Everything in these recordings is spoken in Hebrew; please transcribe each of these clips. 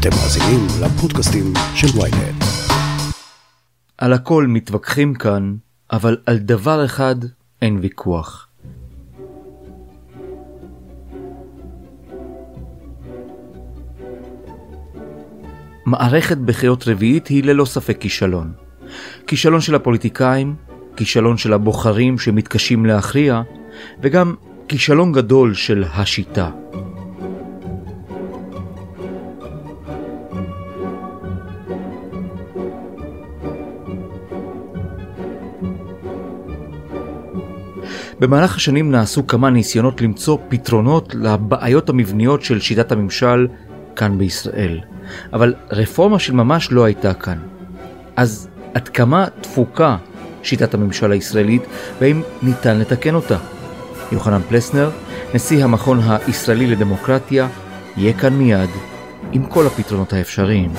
אתם מאזינים לפודקאסטים של ויינט. על הכל מתווכחים כאן, אבל על דבר אחד אין ויכוח. מערכת בחירות רביעית היא ללא ספק כישלון. כישלון של הפוליטיקאים, כישלון של הבוחרים שמתקשים להכריע, וגם כישלון גדול של השיטה. במהלך השנים נעשו כמה ניסיונות למצוא פתרונות לבעיות המבניות של שיטת הממשל כאן בישראל. אבל רפורמה של ממש לא הייתה כאן. אז עד כמה תפוקה שיטת הממשל הישראלית והאם ניתן לתקן אותה? יוחנן פלסנר, נשיא המכון הישראלי לדמוקרטיה, יהיה כאן מיד עם כל הפתרונות האפשריים.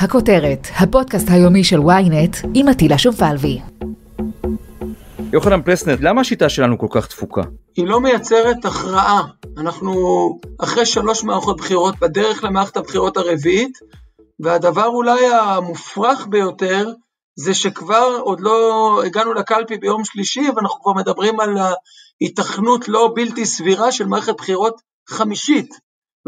הכותרת, הפודקאסט היומי של ynet עם עטילה שומפלבי. יוחנן פלסנר, למה השיטה שלנו כל כך תפוקה? היא לא מייצרת הכרעה. אנחנו אחרי שלוש מערכות בחירות בדרך למערכת הבחירות הרביעית, והדבר אולי המופרך ביותר זה שכבר עוד לא הגענו לקלפי ביום שלישי, ואנחנו כבר מדברים על היתכנות לא בלתי סבירה של מערכת בחירות חמישית.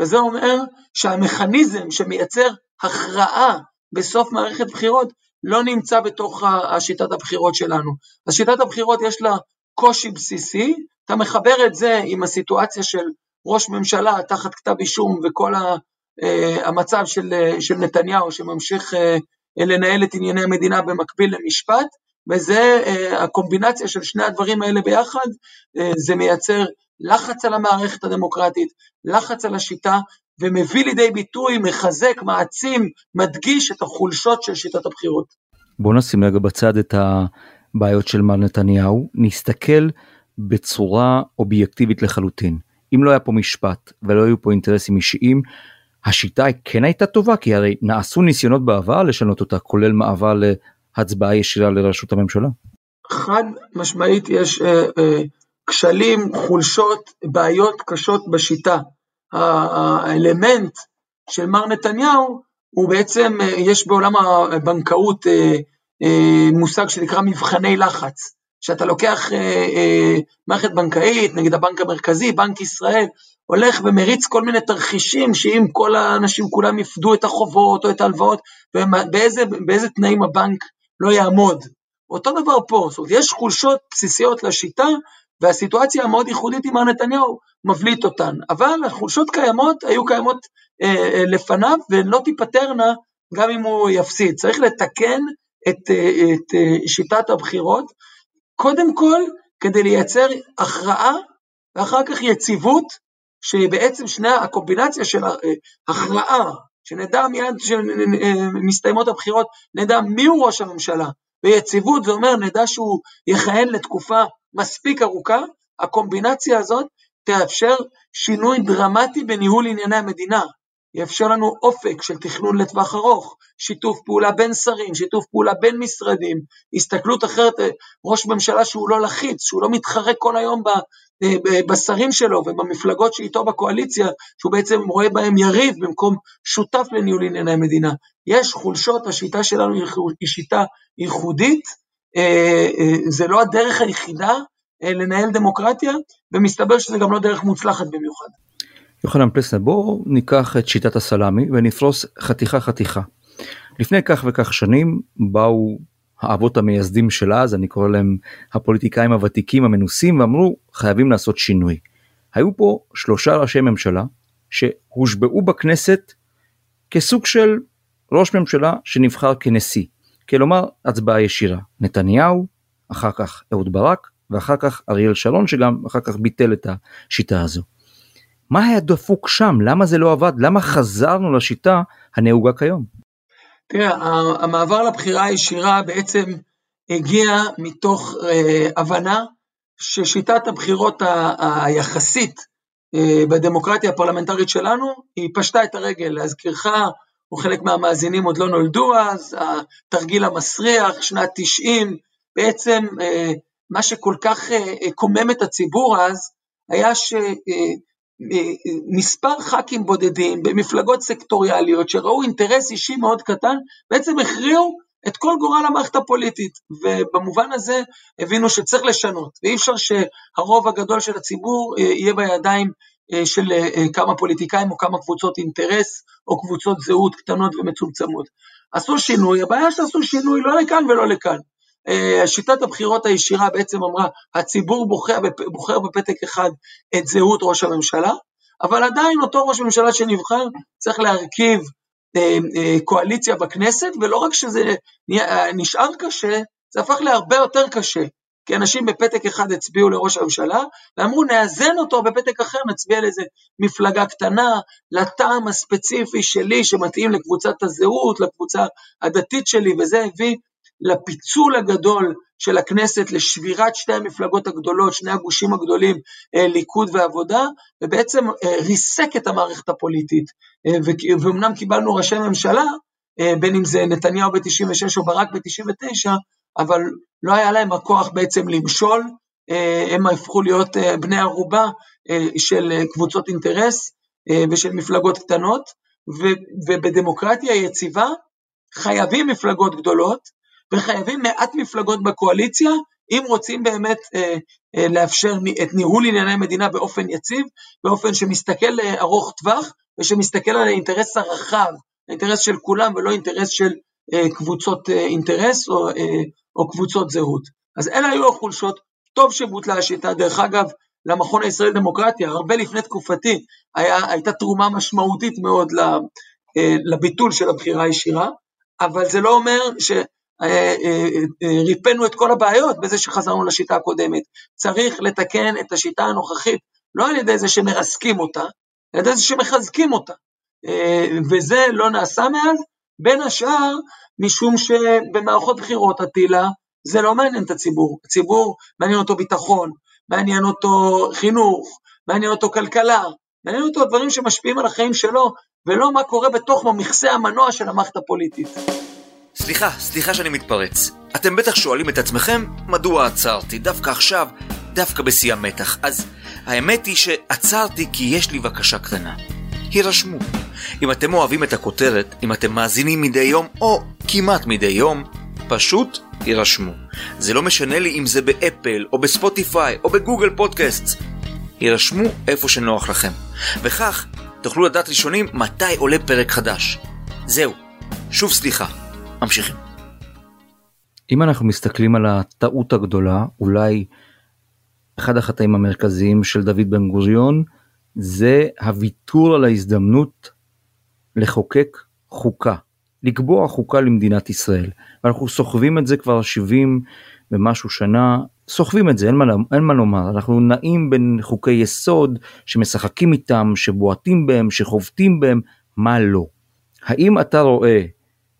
וזה אומר שהמכניזם שמייצר הכרעה בסוף מערכת בחירות לא נמצא בתוך השיטת הבחירות שלנו. אז שיטת הבחירות יש לה קושי בסיסי, אתה מחבר את זה עם הסיטואציה של ראש ממשלה תחת כתב אישום וכל אה, המצב של, של נתניהו שממשיך אה, לנהל את ענייני המדינה במקביל למשפט, וזה אה, הקומבינציה של שני הדברים האלה ביחד, זה מייצר לחץ על המערכת הדמוקרטית, לחץ על השיטה, ומביא לידי ביטוי, מחזק, מעצים, מדגיש את החולשות של שיטת הבחירות. בוא נשים רגע בצד את הבעיות של מר נתניהו, נסתכל בצורה אובייקטיבית לחלוטין. אם לא היה פה משפט ולא היו פה אינטרסים אישיים, השיטה כן הייתה טובה, כי הרי נעשו ניסיונות בעבר לשנות אותה, כולל מעבר להצבעה ישירה לראשות הממשלה. חד משמעית יש אה, אה, כשלים, חולשות, בעיות קשות בשיטה. האלמנט של מר נתניהו הוא בעצם, אה, יש בעולם הבנקאות אה, אה, מושג שנקרא מבחני לחץ, שאתה לוקח מערכת בנקאית, נגיד הבנק המרכזי, בנק ישראל, הולך ומריץ כל מיני תרחישים שאם כל האנשים כולם יפדו את החובות או את ההלוואות, ובאיזה תנאים הבנק לא יעמוד. אותו דבר פה, זאת אומרת, יש חולשות בסיסיות לשיטה, והסיטואציה המאוד ייחודית עם מר נתניהו מבליט אותן. אבל החולשות קיימות, היו קיימות אה, אה, לפניו, והן לא תיפתרנה גם אם הוא יפסיד. צריך לתקן את, אה, את אה, שיטת הבחירות, קודם כל כדי לייצר הכרעה, ואחר כך יציבות, שבעצם שני, הקומבינציה של אה, הכרעה, שנדע מיד כשמסתיימות הבחירות, נדע מיהו ראש הממשלה, ויציבות זה אומר נדע שהוא יכהן לתקופה מספיק ארוכה, הקומבינציה הזאת תאפשר שינוי דרמטי בניהול ענייני המדינה. יאפשר לנו אופק של תכנון לטווח ארוך, שיתוף פעולה בין שרים, שיתוף פעולה בין משרדים, הסתכלות אחרת, ראש ממשלה שהוא לא לחיץ, שהוא לא מתחרה כל היום אה, בשרים שלו ובמפלגות שאיתו בקואליציה, שהוא בעצם רואה בהם יריב במקום שותף לניהול ענייני המדינה. יש חולשות, השיטה שלנו היא שיטה ייחודית, אה, אה, זה לא הדרך היחידה לנהל דמוקרטיה, ומסתבר שזה גם לא דרך מוצלחת במיוחד. יוחנן פלסנר בואו ניקח את שיטת הסלאמי ונפרוס חתיכה חתיכה. לפני כך וכך שנים באו האבות המייסדים של אז אני קורא להם הפוליטיקאים הוותיקים המנוסים ואמרו חייבים לעשות שינוי. היו פה שלושה ראשי ממשלה שהושבעו בכנסת כסוג של ראש ממשלה שנבחר כנשיא. כלומר הצבעה ישירה. נתניהו, אחר כך אהוד ברק ואחר כך אריאל שרון שגם אחר כך ביטל את השיטה הזו. מה היה דפוק שם? למה זה לא עבד? למה חזרנו לשיטה הנהוגה כיום? תראה, המעבר לבחירה הישירה בעצם הגיע מתוך אה, הבנה ששיטת הבחירות ה- היחסית אה, בדמוקרטיה הפרלמנטרית שלנו, היא פשטה את הרגל. להזכירך, או חלק מהמאזינים עוד לא נולדו אז, התרגיל המסריח, שנת 90, בעצם מה שכל כך קומם את הציבור אז, היה שמספר ח"כים בודדים במפלגות סקטוריאליות שראו אינטרס אישי מאוד קטן, בעצם הכריעו את כל גורל המערכת הפוליטית, ובמובן הזה הבינו שצריך לשנות, ואי אפשר שהרוב הגדול של הציבור יהיה בידיים של כמה פוליטיקאים או כמה קבוצות אינטרס או קבוצות זהות קטנות ומצומצמות. עשו שינוי, הבעיה שעשו שינוי לא לכאן ולא לכאן. שיטת הבחירות הישירה בעצם אמרה, הציבור בוחר, בוחר בפתק אחד את זהות ראש הממשלה, אבל עדיין אותו ראש ממשלה שנבחר צריך להרכיב אה, אה, קואליציה בכנסת, ולא רק שזה נשאר קשה, זה הפך להרבה יותר קשה. כי אנשים בפתק אחד הצביעו לראש הממשלה, ואמרו נאזן אותו בפתק אחר, נצביע לאיזה מפלגה קטנה, לטעם הספציפי שלי שמתאים לקבוצת הזהות, לקבוצה הדתית שלי, וזה הביא לפיצול הגדול של הכנסת, לשבירת שתי המפלגות הגדולות, שני הגושים הגדולים, אה, ליכוד ועבודה, ובעצם אה, ריסק את המערכת הפוליטית. אה, ואומנם קיבלנו ראשי ממשלה, בין אם זה נתניהו ב-96 או ברק ב-99, אבל לא היה להם הכוח בעצם למשול, הם הפכו להיות בני ערובה של קבוצות אינטרס ושל מפלגות קטנות, ובדמוקרטיה יציבה חייבים מפלגות גדולות, וחייבים מעט מפלגות בקואליציה, אם רוצים באמת אה, אה, לאפשר את ניהול ענייני המדינה באופן יציב, באופן שמסתכל אה, ארוך טווח, ושמסתכל על האינטרס הרחב, האינטרס של כולם ולא אינטרס של אה, קבוצות אה, אינטרס או, אה, או קבוצות זהות. אז אלה היו החולשות, טוב שבוטלה השיטה, דרך אגב, למכון הישראלי לדמוקרטיה, הרבה לפני תקופתי, היה, הייתה תרומה משמעותית מאוד אה, לביטול של הבחירה הישירה, אבל זה לא אומר ש... אה, אה, אה, ריפאנו את כל הבעיות בזה שחזרנו לשיטה הקודמת. צריך לתקן את השיטה הנוכחית, לא על ידי זה שמרסקים אותה, על ידי זה שמחזקים אותה. וזה לא נעשה מאז, בין השאר משום שבמערכות בחירות הטילה, זה לא מעניין את הציבור. הציבור מעניין אותו ביטחון, מעניין אותו חינוך, מעניין אותו כלכלה, מעניין אותו דברים שמשפיעים על החיים שלו, ולא מה קורה בתוך מכסה המנוע של המערכת הפוליטית. סליחה, סליחה שאני מתפרץ. אתם בטח שואלים את עצמכם, מדוע עצרתי דווקא עכשיו, דווקא בשיא המתח. אז האמת היא שעצרתי כי יש לי בקשה קטנה. הירשמו. אם אתם אוהבים את הכותרת, אם אתם מאזינים מדי יום, או כמעט מדי יום, פשוט הירשמו. זה לא משנה לי אם זה באפל, או בספוטיפיי, או בגוגל פודקאסט. הירשמו איפה שנוח לכם. וכך תוכלו לדעת ראשונים מתי עולה פרק חדש. זהו, שוב סליחה. ממשיכים. אם אנחנו מסתכלים על הטעות הגדולה, אולי אחד החטאים המרכזיים של דוד בן גוריון, זה הוויתור על ההזדמנות לחוקק חוקה, לקבוע חוקה למדינת ישראל. ואנחנו סוחבים את זה כבר 70 ומשהו שנה, סוחבים את זה, אין מה, אין מה לומר, אנחנו נעים בין חוקי יסוד שמשחקים איתם, שבועטים בהם, שחובטים בהם, מה לא. האם אתה רואה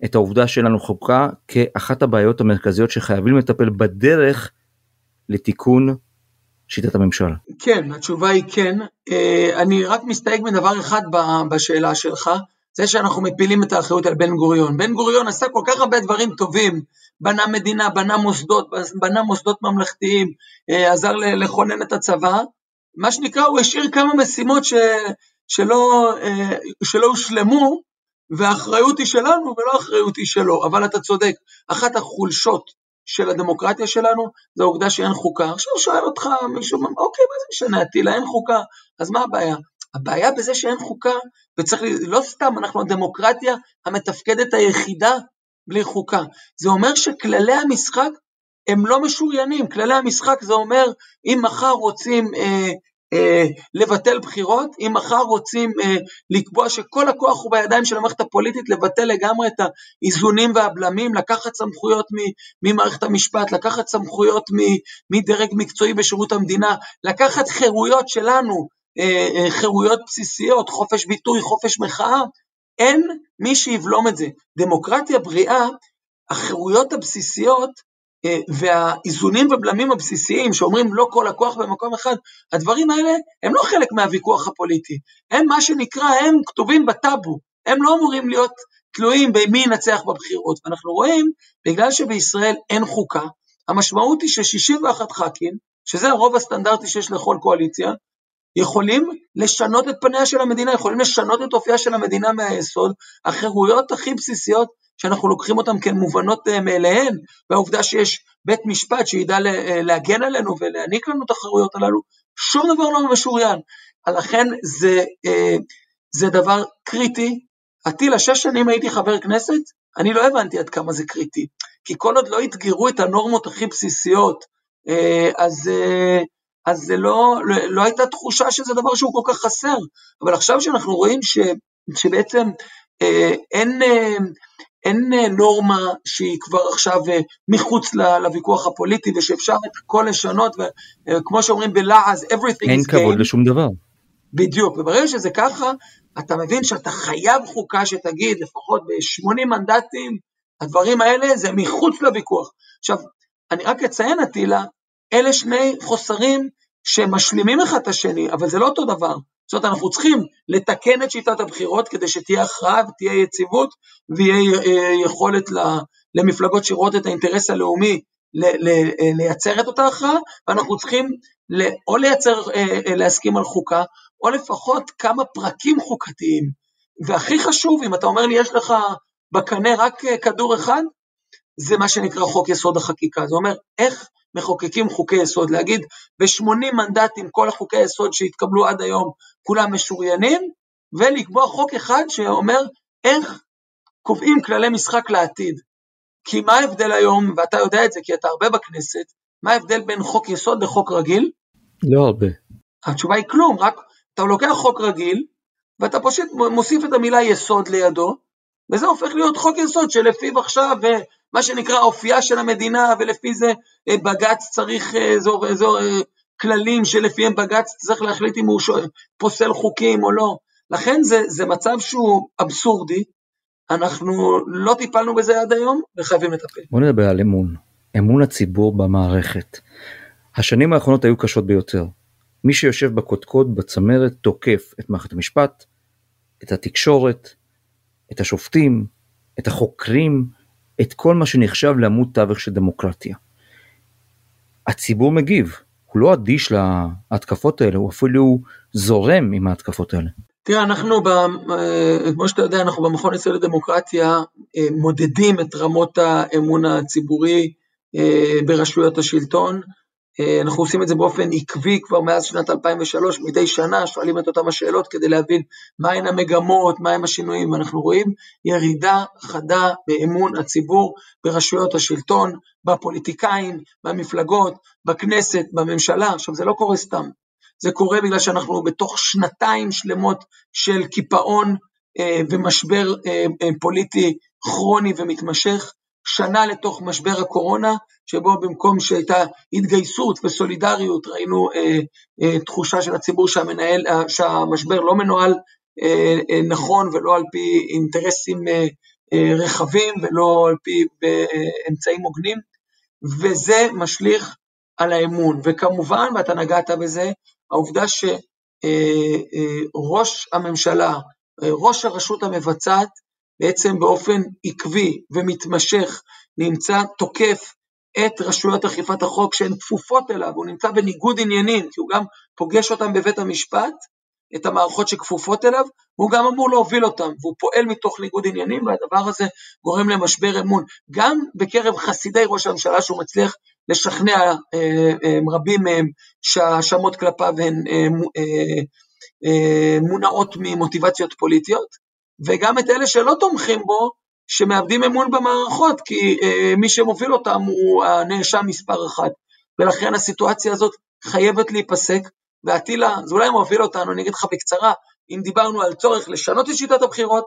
את העובדה שלנו חוקה כאחת הבעיות המרכזיות שחייבים לטפל בדרך לתיקון שיטת הממשל. כן, התשובה היא כן. אה, אני רק מסתייג מדבר אחד בשאלה שלך, זה שאנחנו מפילים את האחריות על בן גוריון. בן גוריון עשה כל כך הרבה דברים טובים, בנה מדינה, בנה מוסדות, בנה מוסדות ממלכתיים, אה, עזר לכונן את הצבא, מה שנקרא, הוא השאיר כמה משימות ש, שלא, אה, שלא הושלמו, והאחריות היא שלנו ולא האחריות היא שלו, אבל אתה צודק, אחת החולשות של הדמוקרטיה שלנו זה העובדה שאין חוקה. עכשיו שואל אותך מישהו, אוקיי, מה זה משנה, הטילה אין חוקה, אז מה הבעיה? הבעיה בזה שאין חוקה, וצריך, לא סתם, אנחנו הדמוקרטיה המתפקדת היחידה בלי חוקה. זה אומר שכללי המשחק הם לא משוריינים, כללי המשחק זה אומר, אם מחר רוצים אה, אה, לבטל בחירות, אם מחר רוצים אה, לקבוע שכל הכוח הוא בידיים של המערכת הפוליטית, לבטל לגמרי את האיזונים והבלמים, לקחת סמכויות ממערכת המשפט, לקחת סמכויות מדרג מקצועי בשירות המדינה, לקחת חירויות שלנו, חירויות בסיסיות, חופש ביטוי, חופש מחאה, אין מי שיבלום את זה. דמוקרטיה בריאה, החירויות הבסיסיות אה, והאיזונים ובלמים הבסיסיים שאומרים לא כל הכוח במקום אחד, הדברים האלה הם לא חלק מהוויכוח הפוליטי, הם מה שנקרא, הם כתובים בטאבו, הם לא אמורים להיות תלויים במי ינצח בבחירות. ואנחנו רואים, בגלל שבישראל אין חוקה, המשמעות היא ש-61 ח"כים, שזה הרוב הסטנדרטי שיש לכל קואליציה, יכולים לשנות את פניה של המדינה, יכולים לשנות את אופייה של המדינה מהיסוד, החירויות הכי בסיסיות שאנחנו לוקחים אותן כמובנות אה, מאליהן, והעובדה שיש בית משפט שידע אה, להגן עלינו ולהעניק לנו את החירויות הללו, שום דבר לא משוריין. לכן זה, אה, זה דבר קריטי. עטילה, שש שנים הייתי חבר כנסת, אני לא הבנתי עד כמה זה קריטי. כי כל עוד לא אתגרו את הנורמות הכי בסיסיות, אז, אז זה לא, לא, לא הייתה תחושה שזה דבר שהוא כל כך חסר. אבל עכשיו שאנחנו רואים ש, שבעצם אין, אין אה, נורמה שהיא כבר עכשיו אה, מחוץ לוויכוח הפוליטי ושאפשר את הכל לשנות וכמו אה, שאומרים בלעז everything אין is כבוד game. לשום דבר. בדיוק, וברגע שזה ככה אתה מבין שאתה חייב חוקה שתגיד לפחות ב-80 מנדטים הדברים האלה זה מחוץ לוויכוח. עכשיו אני רק אציין עטילה אלה שני חוסרים שמשלימים אחד את השני אבל זה לא אותו דבר. זאת אומרת, אנחנו צריכים לתקן את שיטת הבחירות כדי שתהיה הכרעה ותהיה יציבות ויהיה אה, יכולת למפלגות שרואות את האינטרס הלאומי אה, לייצר את אותה הכרעה, ואנחנו צריכים או לייצר, אה, להסכים על חוקה, או לפחות כמה פרקים חוקתיים. והכי חשוב, אם אתה אומר לי, יש לך בקנה רק כדור אחד, זה מה שנקרא חוק יסוד החקיקה. זה אומר, איך מחוקקים חוקי יסוד, להגיד ב-80 מנדטים כל החוקי יסוד שהתקבלו עד היום כולם משוריינים, ולקבוע חוק אחד שאומר איך קובעים כללי משחק לעתיד. כי מה ההבדל היום, ואתה יודע את זה כי אתה הרבה בכנסת, מה ההבדל בין חוק יסוד לחוק רגיל? לא הרבה. התשובה היא כלום, רק אתה לוקח חוק רגיל, ואתה פשוט מוסיף את המילה יסוד לידו, וזה הופך להיות חוק יסוד שלפיו עכשיו מה שנקרא אופייה של המדינה, ולפי זה אה, בג"ץ צריך, אה, זו, זו אה, כללים שלפיהם בג"ץ צריך להחליט אם הוא פוסל חוקים או לא. לכן זה, זה מצב שהוא אבסורדי, אנחנו לא טיפלנו בזה עד היום וחייבים לטפל. בוא נדבר על אמון, אמון הציבור במערכת. השנים האחרונות היו קשות ביותר. מי שיושב בקודקוד בצמרת תוקף את מערכת המשפט, את התקשורת, את השופטים, את החוקרים, את כל מה שנחשב לעמוד תווך של דמוקרטיה. הציבור מגיב, הוא לא אדיש להתקפות האלה, הוא אפילו זורם עם ההתקפות האלה. תראה, אנחנו, אה, כמו שאתה יודע, אנחנו במכון הישראלי לדמוקרטיה אה, מודדים את רמות האמון הציבורי אה, ברשויות השלטון. אה, אנחנו עושים את זה באופן עקבי כבר מאז שנת 2003, מדי שנה שואלים את אותם השאלות כדי להבין מהן המגמות, מהם השינויים, ואנחנו רואים ירידה חדה באמון הציבור ברשויות השלטון, בפוליטיקאים, במפלגות, בכנסת, בממשלה. עכשיו זה לא קורה סתם, זה קורה בגלל שאנחנו בתוך שנתיים שלמות של קיפאון אה, ומשבר אה, פוליטי כרוני ומתמשך, שנה לתוך משבר הקורונה, שבו במקום שהייתה התגייסות וסולידריות, ראינו אה, אה, תחושה של הציבור שהמנהל, אה, שהמשבר לא מנוהל אה, אה, נכון ולא על פי אינטרסים אה, אה, רחבים ולא על פי אה, אמצעים הוגנים, וזה משליך על האמון. וכמובן, ואתה נגעת בזה, העובדה שראש אה, אה, הממשלה, אה, ראש הרשות המבצעת, בעצם באופן עקבי ומתמשך נמצא תוקף את רשויות אכיפת החוק שהן כפופות אליו, הוא נמצא בניגוד עניינים, כי הוא גם פוגש אותם בבית המשפט, את המערכות שכפופות אליו, והוא גם אמור להוביל אותם, והוא פועל מתוך ניגוד עניינים, והדבר הזה גורם למשבר אמון. גם בקרב חסידי ראש הממשלה, שהוא מצליח לשכנע אה, אה, רבים מהם שהאשמות כלפיו הן אה, אה, אה, מונעות ממוטיבציות פוליטיות, וגם את אלה שלא תומכים בו, שמאבדים אמון במערכות, כי אה, מי שמוביל אותם הוא הנאשם מספר אחת. ולכן הסיטואציה הזאת חייבת להיפסק, ואטילה, זה אולי מוביל אותנו, אני אגיד לך בקצרה, אם דיברנו על צורך לשנות את שיטת הבחירות,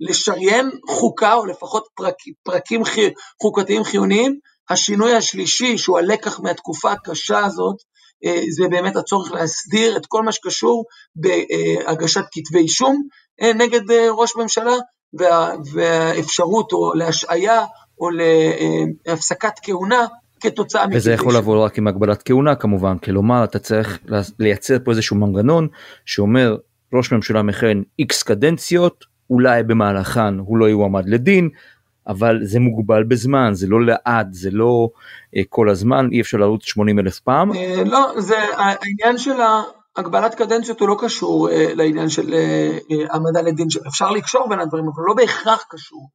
לשריין חוקה, או לפחות פרק, פרקים חי, חוקתיים חיוניים, השינוי השלישי, שהוא הלקח מהתקופה הקשה הזאת, אה, זה באמת הצורך להסדיר את כל מה שקשור בהגשת כתבי אישום, נגד אה, ראש ממשלה, וה, והאפשרות או להשעיה או להפסקת כהונה כתוצאה מכתבי וזה יכול לבוא רק עם הגבלת כהונה כמובן, כלומר אתה צריך לייצר פה איזשהו מנגנון שאומר ראש ממשלה מכהן איקס קדנציות, אולי במהלכן הוא לא יועמד לדין, אבל זה מוגבל בזמן, זה לא לעד, זה לא אה, כל הזמן, אי אפשר לרוץ 80 אלף פעם. אה, לא, זה העניין של הגבלת קדנציות הוא לא קשור אה, לעניין של אה, אה, העמדה לדין, אפשר לקשור בין הדברים, אבל לא בהכרח קשור.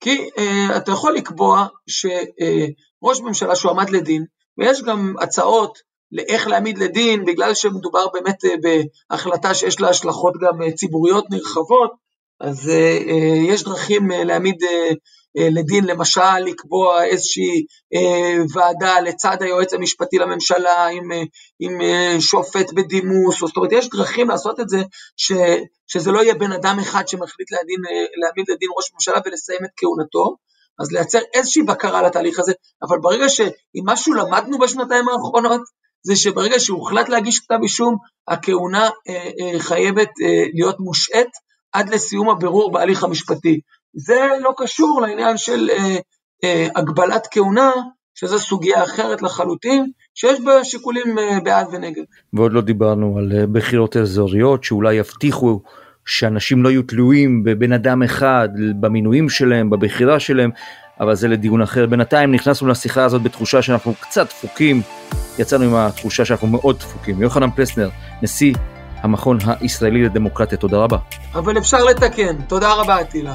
כי אתה יכול לקבוע שראש ממשלה שהועמד לדין, ויש גם הצעות לאיך להעמיד לדין, בגלל שמדובר באמת בהחלטה שיש לה השלכות גם ציבוריות נרחבות, אז יש דרכים להעמיד לדין, למשל לקבוע איזושהי אה, ועדה לצד היועץ המשפטי לממשלה עם, אה, עם שופט בדימוס, זאת אומרת יש דרכים לעשות את זה ש, שזה לא יהיה בן אדם אחד שמחליט להדין, להעמיד לדין ראש ממשלה ולסיים את כהונתו, אז לייצר איזושהי בקרה לתהליך הזה, אבל ברגע שאם משהו למדנו בשנתיים האחרונות, זה שברגע שהוחלט להגיש כתב אישום, הכהונה אה, אה, חייבת אה, להיות מושעת עד לסיום הבירור בהליך המשפטי. זה לא קשור לעניין של אה, אה, הגבלת כהונה, שזו סוגיה אחרת לחלוטין, שיש בה שיקולים אה, בעד ונגד. ועוד לא דיברנו על אה, בחירות אזוריות שאולי יבטיחו שאנשים לא יהיו תלויים בבן אדם אחד, במינויים שלהם, בבחירה שלהם, אבל זה לדיון אחר. בינתיים נכנסנו לשיחה הזאת בתחושה שאנחנו קצת דפוקים, יצאנו עם התחושה שאנחנו מאוד דפוקים. יוחנן פלסנר, נשיא המכון הישראלי לדמוקרטיה, תודה רבה. אבל אפשר לתקן, תודה רבה אטילה.